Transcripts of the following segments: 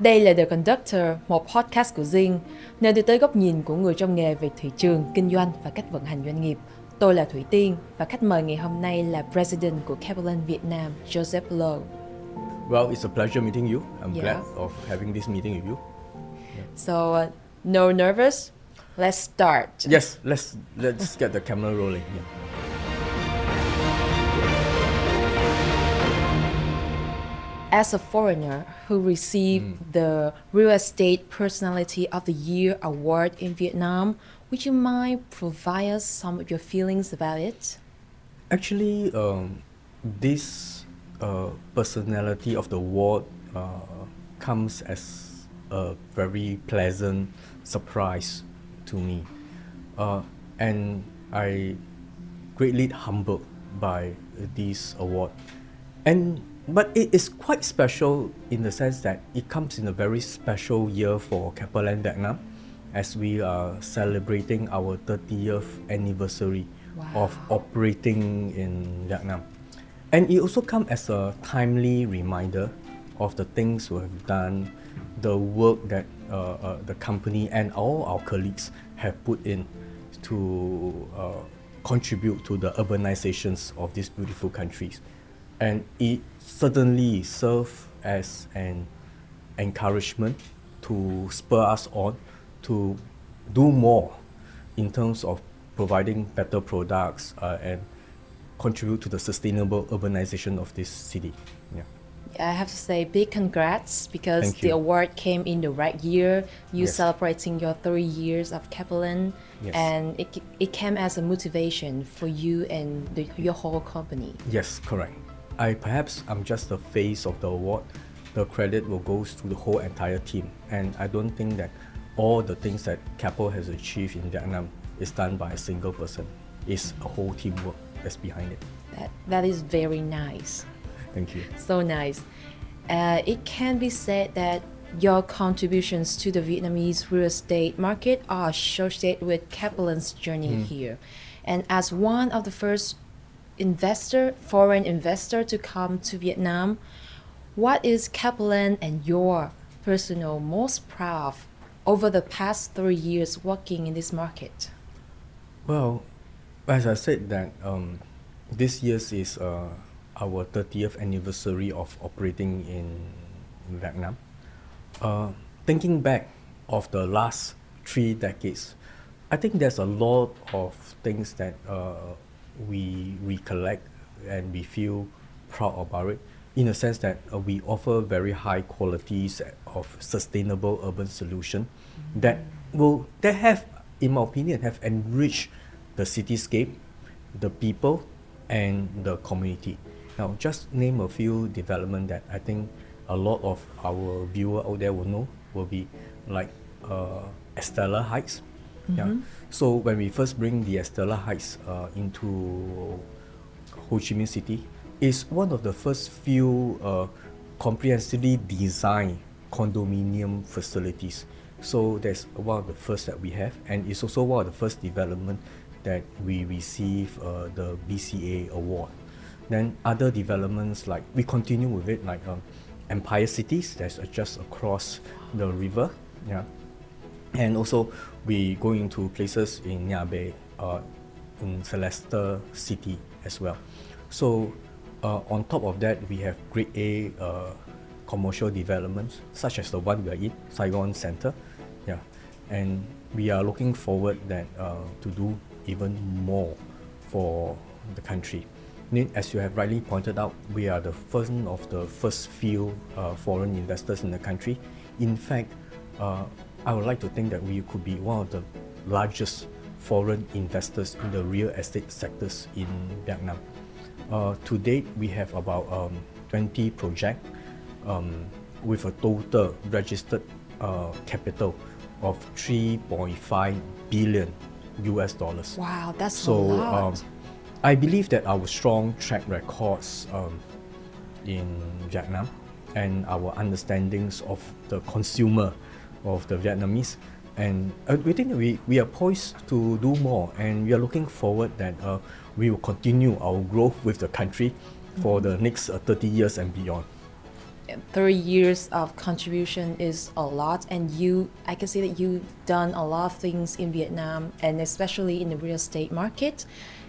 Đây là The Conductor, một podcast của Zing, nơi đưa tới góc nhìn của người trong nghề về thị trường, kinh doanh và cách vận hành doanh nghiệp. Tôi là Thủy Tiên và khách mời ngày hôm nay là President của Kaplan Việt Nam, Joseph Low. Well, it's a pleasure meeting you. I'm Yeah. glad of having this meeting with you. So, uh, no nervous? Let's start. Yes, let's let's get the camera rolling. Yeah. As a foreigner who received the Real Estate Personality of the Year award in Vietnam, would you mind provide us some of your feelings about it? Actually, um, this uh, personality of the award uh, comes as a very pleasant surprise to me, uh, and I greatly humbled by this award. And but it is quite special in the sense that it comes in a very special year for Keppel Land Vietnam, as we are celebrating our 30th anniversary of operating in Vietnam. And it also comes as a timely reminder of the things we have done, the work that uh, uh, the company and all our colleagues have put in to uh, contribute to the urbanizations of these beautiful countries. And it certainly serves as an encouragement to spur us on to do more in terms of providing better products uh, and contribute to the sustainable urbanization of this city. Yeah. I have to say big congrats because the award came in the right year. You Yes. celebrating your three years of Keppel Land, Yes. and it, it came as a motivation for you and the, your whole company. Yes, correct. I perhaps I'm just the face of the award. The credit will go to the whole entire team, and I don't think that all the things that Keppel has achieved in Vietnam is done by a single person. It's a whole teamwork that's behind it. That that is very nice. Thank you. So nice. Uh, it can be said that your contributions to the Vietnamese real estate market are associated with Keppel Land's journey here. And as one of the first investor, foreign investor to come to Vietnam, what is Keppel Land and your personal most proud of over the past three years working in this market? Well, as I said that um, this year's is uh, our 30th anniversary of operating in Vietnam. Uh, thinking back of the last three decades, I think there's a lot of things that uh, we recollect and we feel proud about it in a sense that uh, we offer very high qualities of sustainable urban solution that will that have in my opinion have enriched the cityscape the people and the community. Now just name a few development that i think a lot of our viewer out there will know will be like uh, estella heights yeah so when we first bring the estella heights uh, into Ho Chi Minh City it's one of the first few uh, comprehensively designed condominium facilities. So that's one of the first that we have, and it's also one of the first development that we receive uh, the BCA award. Then other developments like we continue with it like um, Empire Cities that's just across the river, yeah and also we go into places in Nha Be, uh, in Celeste City as well. So uh, on top of that, we have Grade A uh, commercial developments such as the one we are in Saigon Center, yeah, and we are looking forward that uh, to do even more for the country. As you have rightly pointed out, we are the first of the first few uh, foreign investors in the country. In fact, uh, I would like to think that we could be one of the largest foreign investors in the real estate sectors in Vietnam. Uh, to date, we have about um, 20 projects um, with a total registered uh, capital of 3.5 billion US dollars. Wow, that's So a lot. um, I believe that our strong track records um, in Vietnam and our understandings of the consumer of the Vietnamese and uh, we think we, we are poised to do more and we are looking forward that uh, we will continue our growth with the country for the next uh, 30 years and beyond. 30 years of contribution is a lot and you i can see that you've done a lot of things in vietnam and especially in the real estate market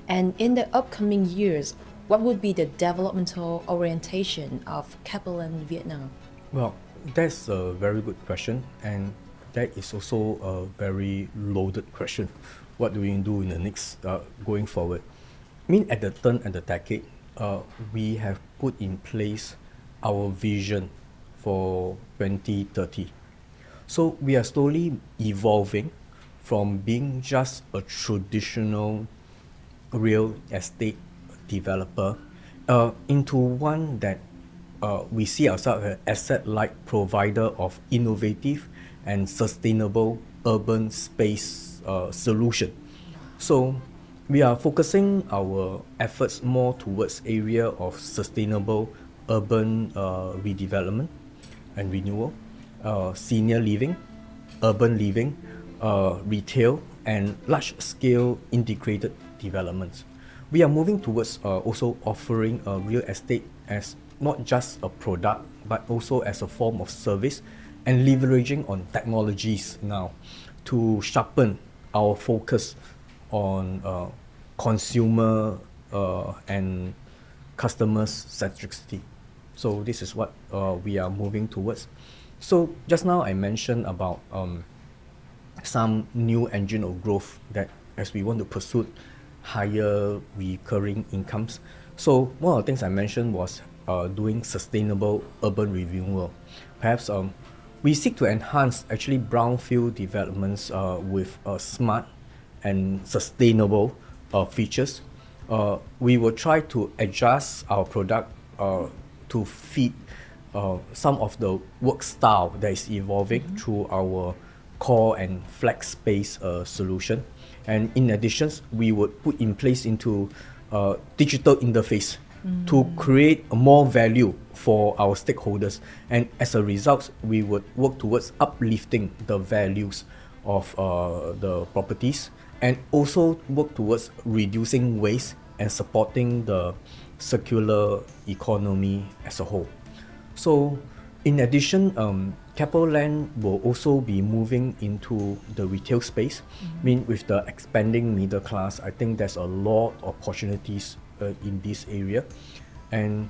and in the upcoming years what would be the developmental orientation of Keppel Land Vietnam? Well, that's a very good question, and that is also a very loaded question. What do we do in the next uh, going forward? I mean, at the turn of the decade, uh, we have put in place our vision for 2030. So we are slowly evolving from being just a traditional real estate developer uh, into one that uh, we see ourselves as an asset-light provider of innovative and sustainable urban space uh, solution. So we are focusing our efforts more towards area of sustainable urban uh, redevelopment and renewal, uh, senior living, urban living, uh, retail, and large-scale integrated developments we are moving towards uh, also offering uh, real estate as not just a product but also as a form of service and leveraging on technologies now to sharpen our focus on uh, consumer uh, and customers centricity so this is what uh, we are moving towards so just now i mentioned about um, some new engine of growth that as we want to pursue higher recurring incomes. So one of the things I mentioned was uh, doing sustainable urban renewal. Perhaps um, we seek to enhance actually brownfield developments uh, with uh, smart and sustainable uh, features. Uh, we will try to adjust our product uh, to fit uh, some of the work style that is evolving mm-hmm. through our core and flex space uh, solution. And in addition, we would put in place into uh, digital interface mm. to create more value for our stakeholders. And as a result, we would work towards uplifting the values of uh, the properties and also work towards reducing waste and supporting the circular economy as a whole. So, in addition, um, Land will also be moving into the retail space. Mm-hmm. I mean, with the expanding middle class, I think there's a lot of opportunities uh, in this area. And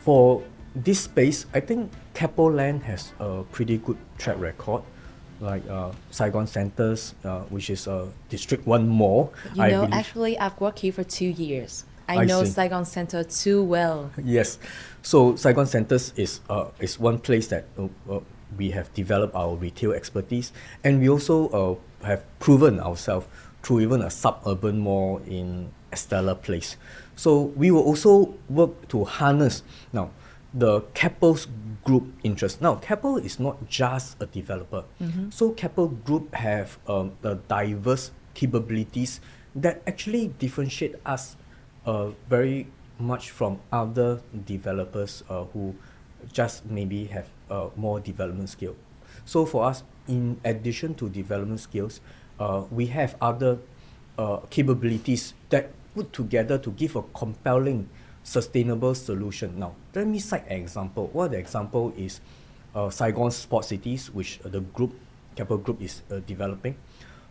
for this space, I think Keppel Land has a pretty good track record. Like uh, Saigon Centers, uh, which is a District 1 mall. You I know, believe. actually, I've worked here for two years. I, I know see. Saigon Center too well. Yes, so Saigon Centers is uh, is one place that uh, uh, we have developed our retail expertise, and we also uh, have proven ourselves through even a suburban mall in Estella Place. So we will also work to harness now the Keppel's group interest. Now Keppel is not just a developer, mm-hmm. so Keppel Group have um, the diverse capabilities that actually differentiate us uh, very much from other developers uh, who just maybe have uh, more development skill. So for us, in addition to development skills, uh, we have other uh, capabilities that put together to give a compelling, sustainable solution. Now, let me cite an example. One the example is uh, Saigon Sports Cities, which the group, Keppel Group is uh, developing.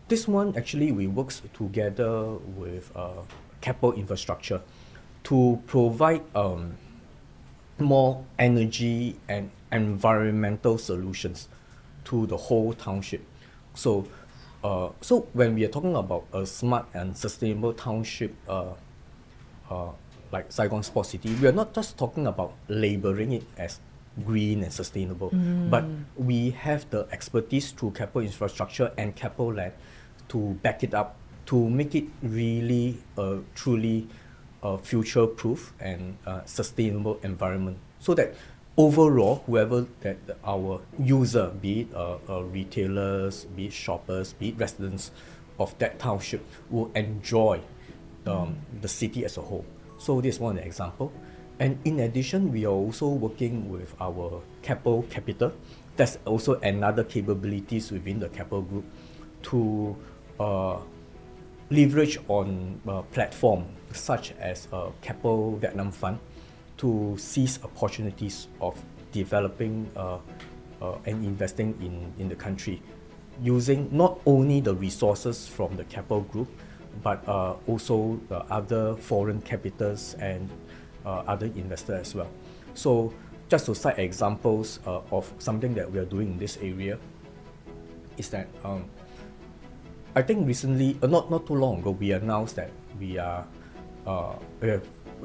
This one actually we works together with uh, Keppel Infrastructure to provide um, more energy and environmental solutions to the whole township. So, uh, so when we are talking about a smart and sustainable township, uh, uh, like Saigon Sports City, we are not just talking about labeling it as green and sustainable, mm. but we have the expertise through Keppel Infrastructure and Keppel Land to back it up to make it really uh, truly uh, future proof and uh, sustainable environment so that overall whoever that our user be it uh, uh, retailers be it shoppers be it residents of that township will enjoy um, the city as a whole. So this is one example. And in addition we are also working with our Keppel Capital. That's also another capabilities within the Keppel group to uh, leverage on a platform such as a Keppel Vietnam Fund to seize opportunities of developing uh, uh, and investing in, in the country using not only the resources from the Keppel Group, but uh, also other foreign capitals and uh, other investors as well. So just to cite examples uh, of something that we are doing in this area is that um, I think recently, uh, not not too long ago, we announced that we are we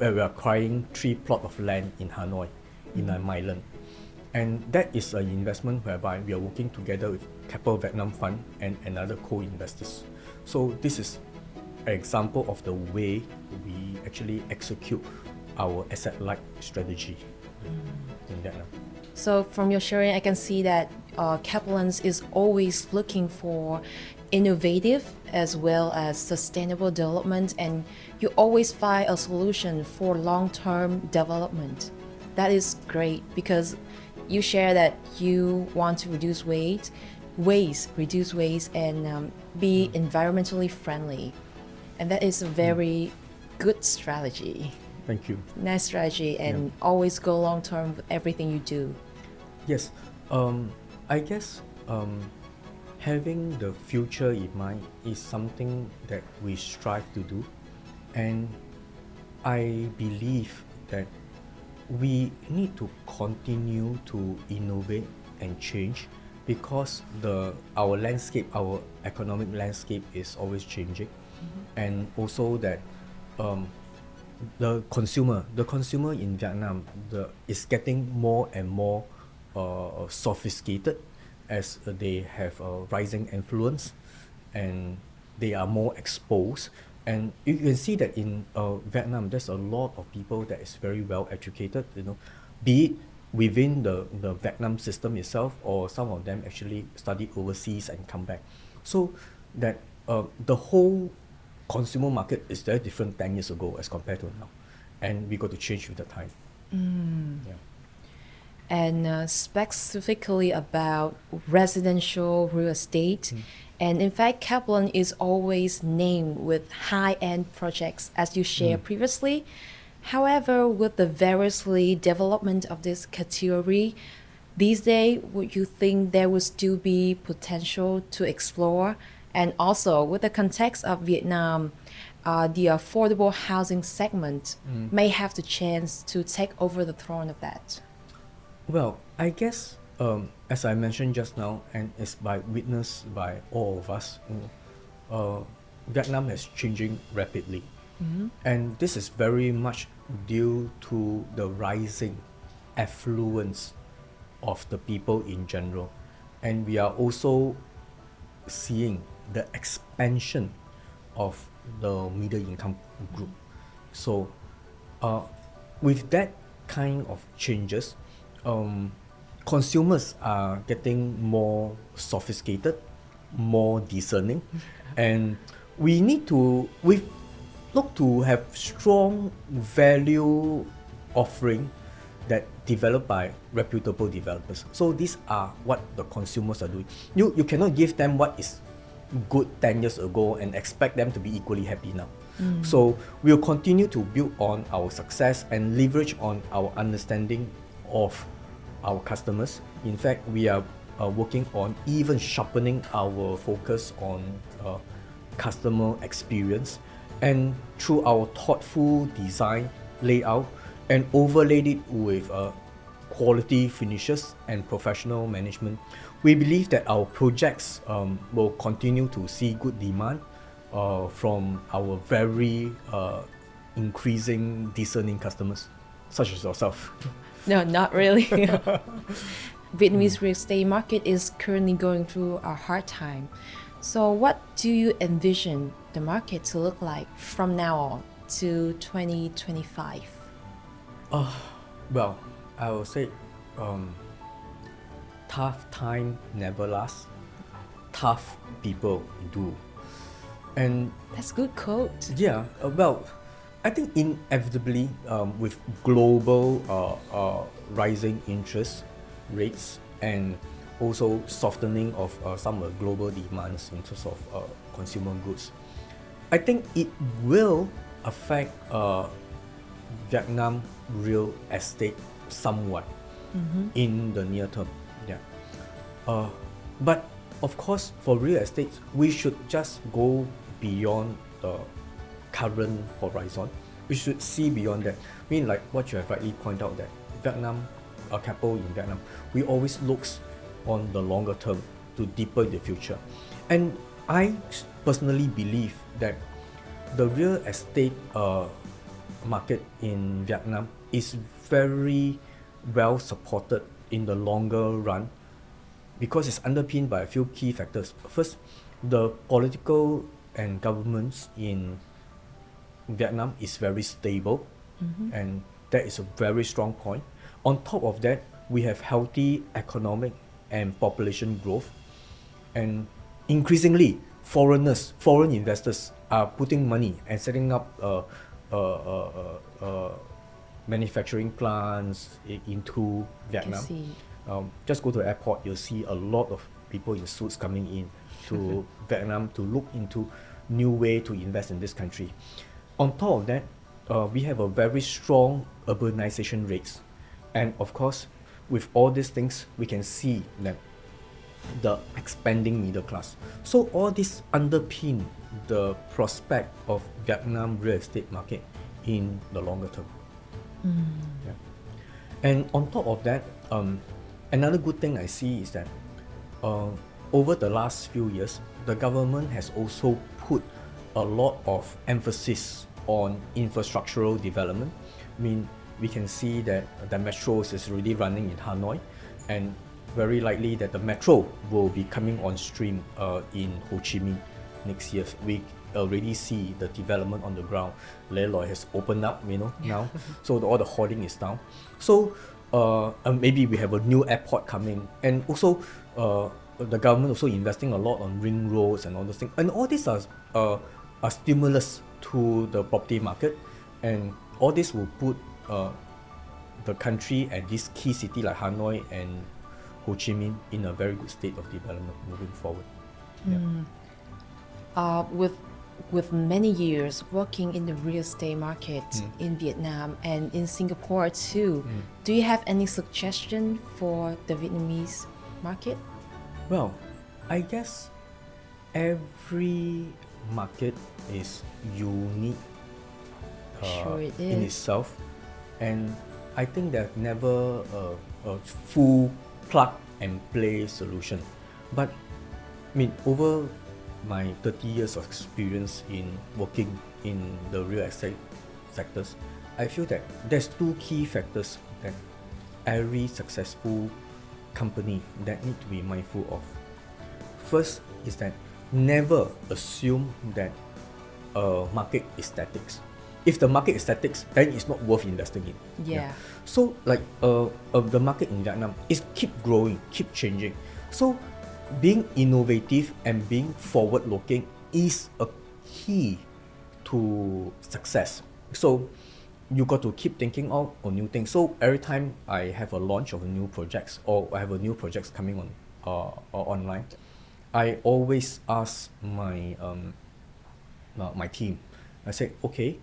are, we are acquiring three plot of land in Hanoi, in mm Island, and that is an investment whereby we are working together with Keppel Vietnam Fund and another co-investors. So this is an example of the way we actually execute our asset-light strategy mm. in Vietnam. So from your sharing, I can see that uh, Keppel Land's is always looking for innovative as well as sustainable development, and you always find a solution for long-term development. That is great because you share that you want to reduce weight, waste, reduce waste, and um, be environmentally friendly, and that is a very good strategy. Thank you. Nice strategy, and yeah. always go long term with everything you do. Yes, um, I guess um, having the future in mind is something that we strive to do, and I believe that we need to continue to innovate and change because the our landscape, our economic landscape is always changing, mm-hmm. and also that um, the consumer, the consumer in Vietnam, the is getting more and more uh, sophisticated as they have a rising influence and they are more exposed. And you can see that in uh, Vietnam there's a lot of people that is very well educated you know be it within the, the Vietnam system itself or some of them actually study overseas and come back. So that uh, the whole consumer market is very different 10 years ago as compared to now. And we got to change with the time. Mm. yeah and uh, specifically about residential real estate. Mm. And in fact, Keppel Land is always named with high end projects, as you shared mm. previously. However, with the variously development of this category, these days, would you think there would still be potential to explore? And also, with the context of Vietnam, uh, the affordable housing segment mm. may have the chance to take over the throne of that. Well, I guess um, as I mentioned just now, and it's by witness by all of us, you know, uh, Vietnam is changing rapidly, mm-hmm. and this is very much due to the rising affluence of the people in general, and we are also seeing the expansion of the middle income group. So, uh, with that kind of changes, um, consumers are getting more sophisticated, more discerning, and we need to we look to have strong value offering that developed by reputable developers. So these are what the consumers are doing. You you cannot give them what is good 10 years ago and expect them to be equally happy now. Mm. So we'll continue to build on our success and leverage on our understanding of our customers. In fact, we are uh, working on even sharpening our focus on uh, customer experience and through our thoughtful design layout and overlaid it with uh, quality finishes and professional management, we believe that our projects um, will continue to see good demand uh, from our very uh, increasing discerning customers, such as yourself. No, not really. Vietnamese real estate market is currently going through a hard time. So, what do you envision the market to look like from now on to 2025? Uh, well, I will say um, tough time never lasts. Tough people do. And that's good quote. Yeah, uh, well, I think inevitably, um, with global uh, uh, rising interest rates and also softening of uh, some global demands in terms of uh, consumer goods, I think it will affect uh, Vietnam real estate somewhat. in the near term. Yeah. Uh, but of course, for real estate, we should just go beyond the current horizon. We should see beyond that. I mean, like what you have rightly pointed out that Vietnam, a capital in Vietnam, we always looks on the longer term to deeper the future. And I personally believe that the real estate uh, market in Vietnam is very well supported in the longer run because it's underpinned by a few key factors. First, the political and governments in Vietnam is very stable, and that is a very strong point. On top of that, we have healthy economic and population growth, and increasingly, foreigners, foreign investors are putting money and setting up uh, uh, uh, uh, uh, manufacturing plants into Vietnam. see. Um, just go to the airport, you'll see a lot of people in suits coming in to Vietnam to look into new way to invest in this country. On top of that, uh, we have a very strong urbanization rates, and of course, with all these things, we can see that the expanding middle class. So all this underpin the prospect of Vietnam real estate market in the longer term. Yeah. And on top of that, um, another good thing I see is that uh, over the last few years, the government has also put a lot of emphasis on infrastructural development. I mean, we can see that the metros is already running in Hanoi, and very likely that the metro will be coming on stream uh, in Ho Chi Minh next year. We already see the development on the ground. Le Loi has opened up, you know, now. So the, all the hoarding is down. So uh, maybe we have a new airport coming, and also uh, the government also investing a lot on ring roads and all those things. And all these are uh, a stimulus to the property market, and all this will put uh, the country and this key city like Hanoi and Ho Chi Minh in a very good state of development moving forward. Yeah. uh, with with many years working in the real estate market Mm. in Vietnam and in Singapore too, do you have any suggestion for the Vietnamese market? Well, I guess every market is unique uh, Sure it in itself, and I think there's never a, a full plug and play solution. But I mean, over my 30 years of experience in working in the real estate sectors, I feel that there's two key factors that every successful company that need to be mindful of. First is that never assume that a market is static. If the market is static, then it's not worth investing in. Yeah. So like uh, uh, the market in Vietnam is keep growing, keep changing. So being innovative and being forward looking is a key to success. So you got to keep thinking of on new things. So every time I have a launch of a new projects or I have a new projects coming on uh, uh, online, I always ask my um, uh, my team. I say, okay,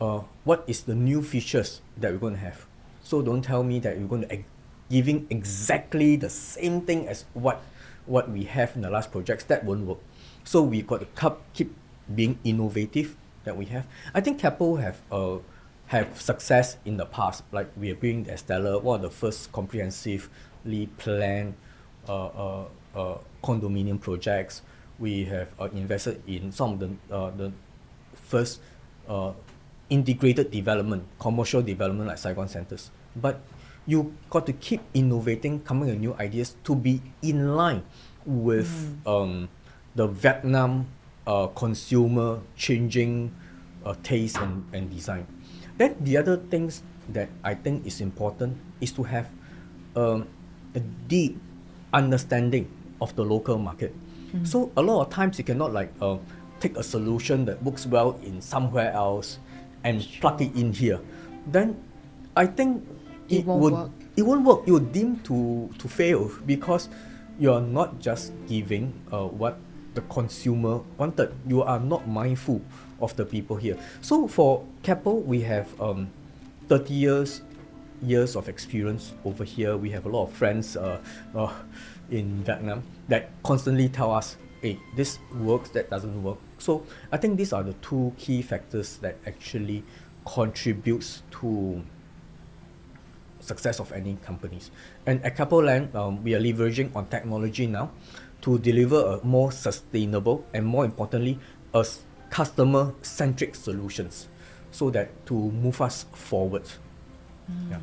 uh, what is the new features that we're going to have? So don't tell me that you're going to ex- giving exactly the same thing as what what we have in the last projects. That won't work. So we got to keep, being innovative that we have. I think Keppel have uh, have success in the past. Like we are doing the Estella, one of the first comprehensively planned uh, uh, condominium projects. We have uh, invested in some of the uh, the first uh, integrated development, commercial development like Saigon centers. But you got to keep innovating, coming with new ideas to be in line with um, the Vietnam uh, consumer changing uh, taste and, and design. Then the other things that I think is important is to have um, a deep understanding of the local market. So a lot of times you cannot like uh, take a solution that works well in somewhere else and plug it in here. Then I think It it, won't would work. it won't work. It would deem to to fail because you're not just giving uh, what the consumer wanted. You are not mindful of the people here. So for Keppel, we have um, 30 years years of experience over here. We have a lot of friends uh, uh, in Vietnam that constantly tell us, hey, this works, that doesn't work. So I think these are the two key factors that actually contributes to success of any companies. And at Keppel Land, um, we are leveraging on technology now to deliver a more sustainable and more importantly, a customer-centric solutions so that to move us forward. Mm. Yeah.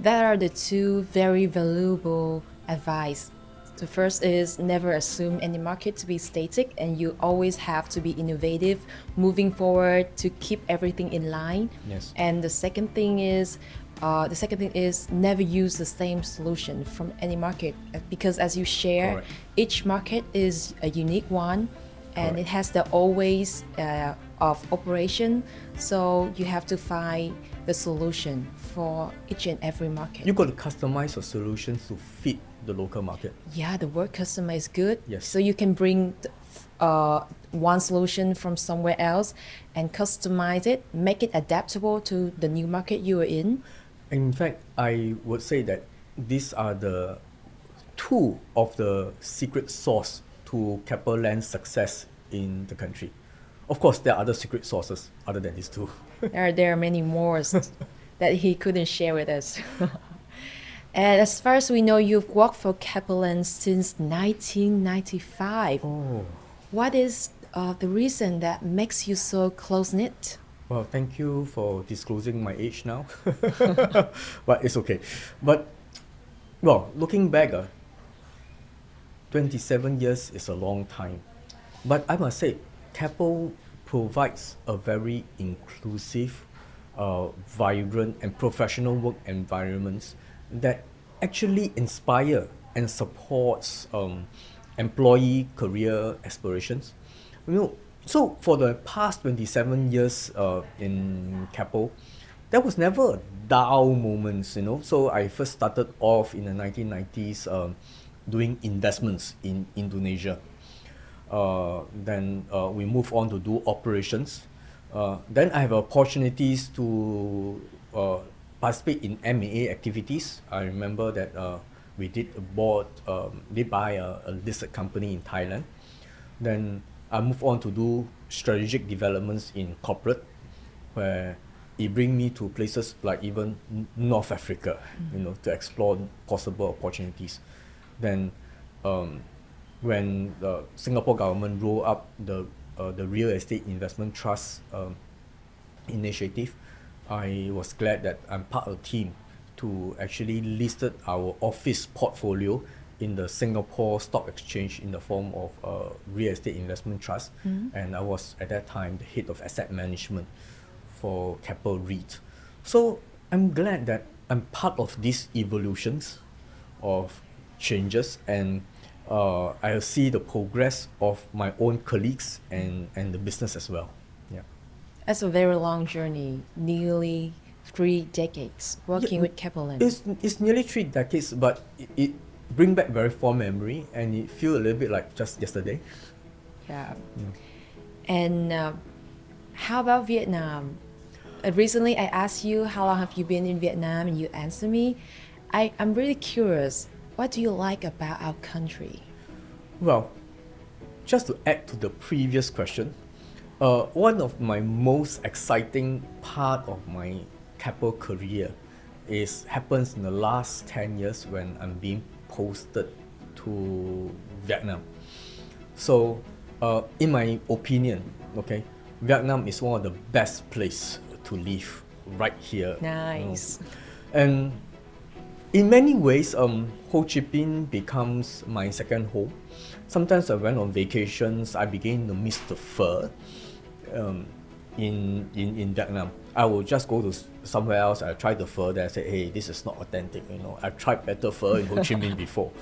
That are the two very valuable advice. The first is never assume any market to be static and you always have to be innovative, moving forward to keep everything in line. Yes. And the second thing is uh, the second thing is never use the same solution from any market uh, because as you share, Correct. each market is a unique one and Correct. it has the always uh, of operation. So you have to find the solution for each and every market. You got to customize your solutions to fit the local market. Yeah, the word customer is good. Yes. So you can bring uh, one solution from somewhere else and customize it, make it adaptable to the new market you are in. In fact, I would say that these are the two of the secret sauce to Keppel Land's success in the country. Of course, there are other secret sources other than these two. there, are, there are many more that he couldn't share with us. and as far as we know, you've worked for Keppel Land since 1995. Oh. What is uh, the reason that makes you so close knit? Well, thank you for disclosing my age now. but it's okay. But, well, looking back, uh, 27 years is a long time. But I must say, Keppel provides a very inclusive, uh, vibrant, and professional work environments that actually inspire and supports um, employee career aspirations. You know, so for the past 27 years uh, in Keppel, there was never a dull moments, you know. So I first started off in the 1990s um, doing investments in Indonesia. Uh, then uh, we move on to do operations. Uh, then I have opportunities to uh, participate in M&A activities. I remember that uh, we did a board, um, did buy a, a listed company in Thailand. Then I move on to do strategic developments in corporate, where it bring me to places like even North Africa, mm-hmm. you know, to explore possible opportunities. Then um, when the Singapore government rolled up the uh, the real estate investment trust um, initiative, I was glad that I'm part of the team to actually listed our office portfolio in the Singapore Stock Exchange in the form of a real estate investment trust, mm-hmm. and I was at that time the head of asset management for Keppel REIT. So I'm glad that I'm part of these evolutions of changes and uh, I see the progress of my own colleagues and, and the business as well. Yeah. That's a very long journey, nearly three decades working yeah, with Keppel Land. It's, it's nearly three decades, but it, it bring back very fond memory and it feel a little bit like just yesterday. Yeah. Mm. And uh, how about Vietnam? Uh, recently, I asked you how long have you been in Vietnam, and you answered me. I, I'm really curious what do you like about our country? Well, just to add to the previous question, uh, one of my most exciting part of my Keppel career is happens in the last 10 years when I'm being posted to Vietnam. So, uh, in my opinion, okay, Vietnam is one of the best place to live right here. Nice. You know. And in many ways, um, Ho Chi Minh becomes my second home. Sometimes I went on vacations, I begin to miss the pho um, in, in, in Vietnam. I will just go to somewhere else, I try the pho there, I say, hey, this is not authentic, you know. I've tried better pho in Ho Chi Minh before.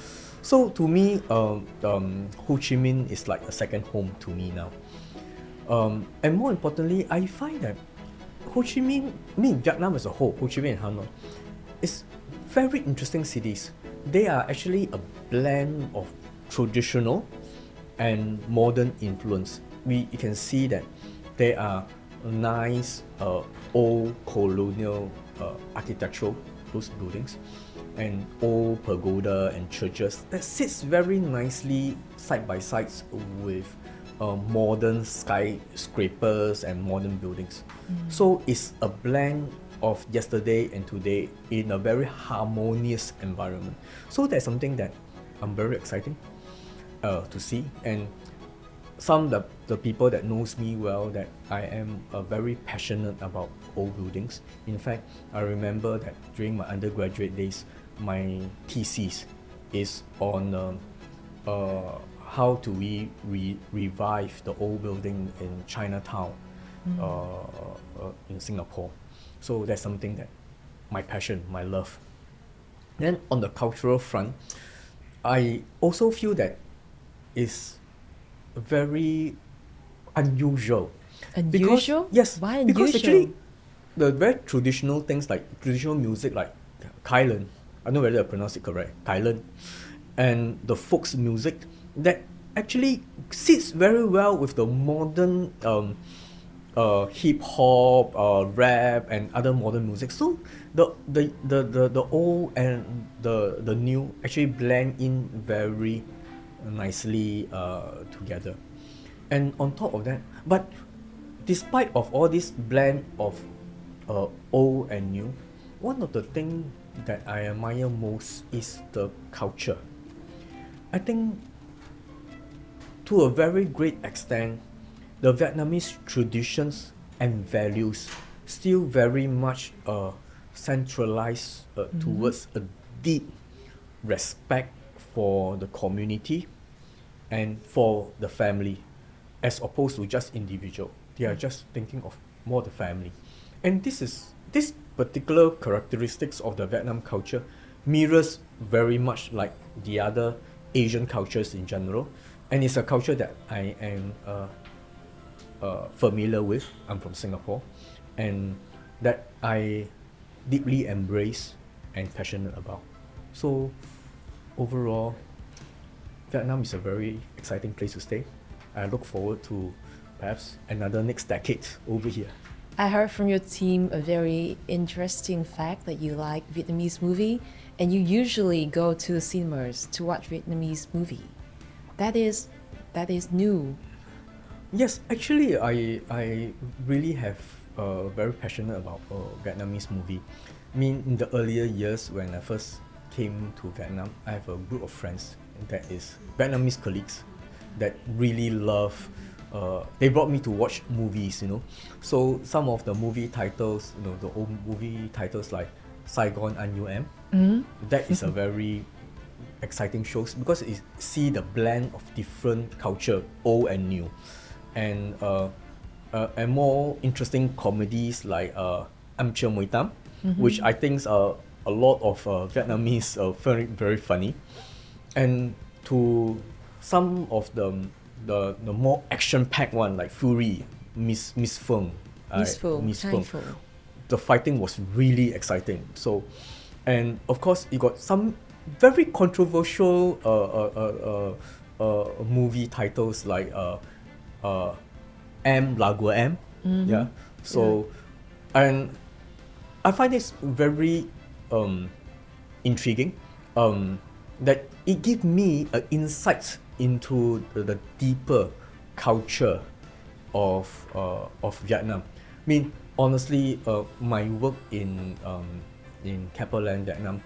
So to me, um, um, Ho Chi Minh is like a second home to me now. Um, and more importantly, I find that Ho Chi Minh, I mean Vietnam as a whole, Ho Chi Minh and Hanoi, is very interesting cities. They are actually a blend of traditional and modern influence. We you can see that they are nice uh, old colonial uh, architectural those buildings, and old pagoda and churches that sits very nicely side by sides with uh, modern skyscrapers and modern buildings. So it's a blend of yesterday and today in a very harmonious environment. So that's something that I'm very exciting uh, to see and some the, the people that knows me well that I am uh, very passionate about old buildings. In fact, I remember that during my undergraduate days, my thesis is on um, uh, how do we re- revive the old building in Chinatown uh, uh, in Singapore. So that's something that my passion, my love. Then on the cultural front, I also feel that is very unusual. Unusual? Because, yes, Why because actually the very traditional things like traditional music like Kailan, I don't know whether I pronounce it correct, Kailan, and the folks music that actually sits very well with the modern um, uh, hip hop, uh, rap, and other modern music. So the, the, the, the, the old and the, the new actually blend in very nicely uh, together. And on top of that, but despite of all this blend of uh, old and new, one of the things that I admire most is the culture. I think to a very great extent, the Vietnamese traditions and values still very much uh, centralized uh, towards a deep respect for the community and for the family as opposed to just individual. They are just thinking of more the family. And this is this particular characteristics of the Vietnam culture mirrors very much like the other Asian cultures in general. And it's a culture that I am uh, uh, familiar with. I'm from Singapore, and that I deeply embrace and passionate about. So, overall, Vietnam is a very exciting place to stay. I look forward to perhaps another next decade over here. I heard from your team a very interesting fact that you like Vietnamese movie and you usually go to the cinemas to watch Vietnamese movie. That is that is new. Yes, actually, I I really have uh, very passionate about uh, Vietnamese movie. I mean, in the earlier years when I first came to Vietnam, I have a group of friends that is Vietnamese colleagues that really love. Uh, they brought me to watch movies, you know. So some of the movie titles, you know, the old movie titles like Saigon NUM, that is a very exciting shows because it see the blend of different culture, old and new, and uh, uh, and more interesting comedies like uh, Am Chưa Mui Tam, which I think uh, a lot of uh, Vietnamese uh, very very funny, and to some of the the, the more action packed one like Furie, Miss Miss Feng, Miss Fu, Miss Feng the fighting was really exciting. So, and of course, it got some very controversial uh, uh, uh, uh, uh, movie titles like uh, uh, Em Là Của Em. Yeah. So, and I find this very um, intriguing. Um, that it gives me an insight into the, deeper culture of uh, of Vietnam. I mean, honestly, uh, my work in um, in Land, Vietnam,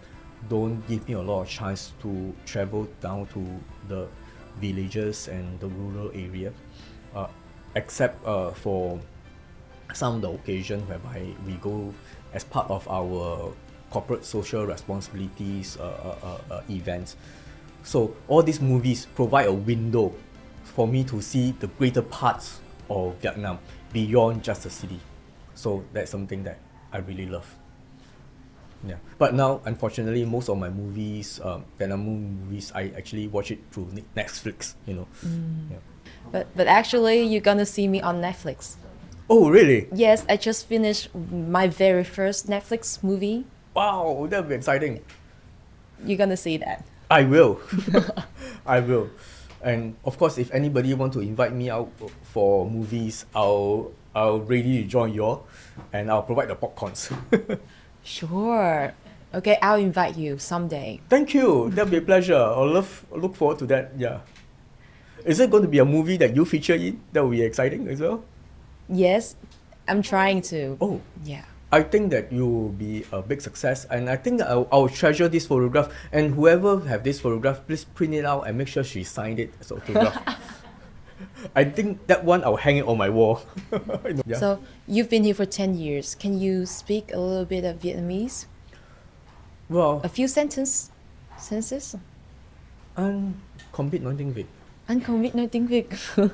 don't give me a lot of chance to travel down to the villages and the rural area, uh, except uh, for some of the occasion whereby we go as part of our corporate social responsibilities uh, uh, uh, uh, events. So all these movies provide a window for me to see the greater parts of Vietnam beyond just the city. So that's something that I really love. Yeah, but now unfortunately most of my movies, um, Vietnam movies, I actually watch it through Netflix. You know. Yeah. But but actually you're gonna see me on Netflix. Oh really? Yes, I just finished my very first Netflix movie. Wow, that'd be exciting. You're gonna see that. I will. I will. And of course, if anybody want to invite me out for movies, I'll I'll ready to join you all, and I'll provide the popcorns. Sure. Okay, I'll invite you someday. Thank you. That'll be a pleasure. I'll love look forward to that. Yeah. Is it going to be a movie that you feature in? That will be exciting as well. Yes, I'm trying to. Oh, Yeah. I think that you will be a big success, and I think I'll, I'll treasure this photograph. And whoever have this photograph, please print it out and make sure she signed it as autograph. I think that one I'll hang it on my wall. yeah. So you've been here for 10 years. Can you speak a little bit of Vietnamese? well, A few sentence, sentences? anh không biết nói tiếng Việt. Anh không biết nói tiếng Việt.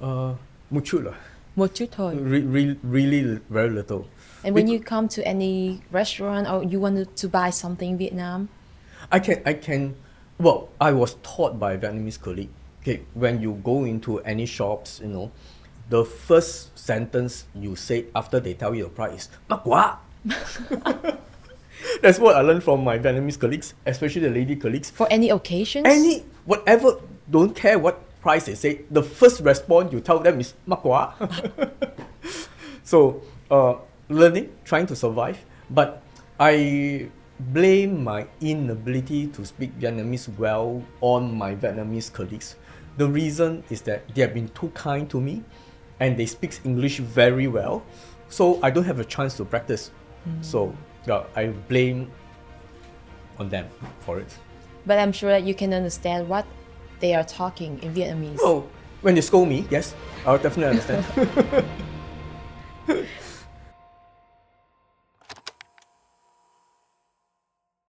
Uh, một chút lah. Một chút thôi. Re- re- really very little. And when Bec- you come to any restaurant or you want to buy something in Vietnam, I can I can well I was taught by a Vietnamese colleague. Okay, when you go into any shops, you know, the first sentence you say after they tell you the price is. That's what I learned from my Vietnamese colleagues, especially the lady colleagues. for any occasions, Any whatever, don't care what price they say. The first response you tell them is "Mắc quá." so, uh, learning, trying to survive, but I blame my inability to speak Vietnamese well on my Vietnamese colleagues. The reason is that they have been too kind to me, and they speak English very well, so I don't have a chance to practice. Mm. So, yeah, I blame on them for it. but I'm sure that you can understand what they are talking in Vietnamese. Oh, when they scold me, yes, I'll definitely understand.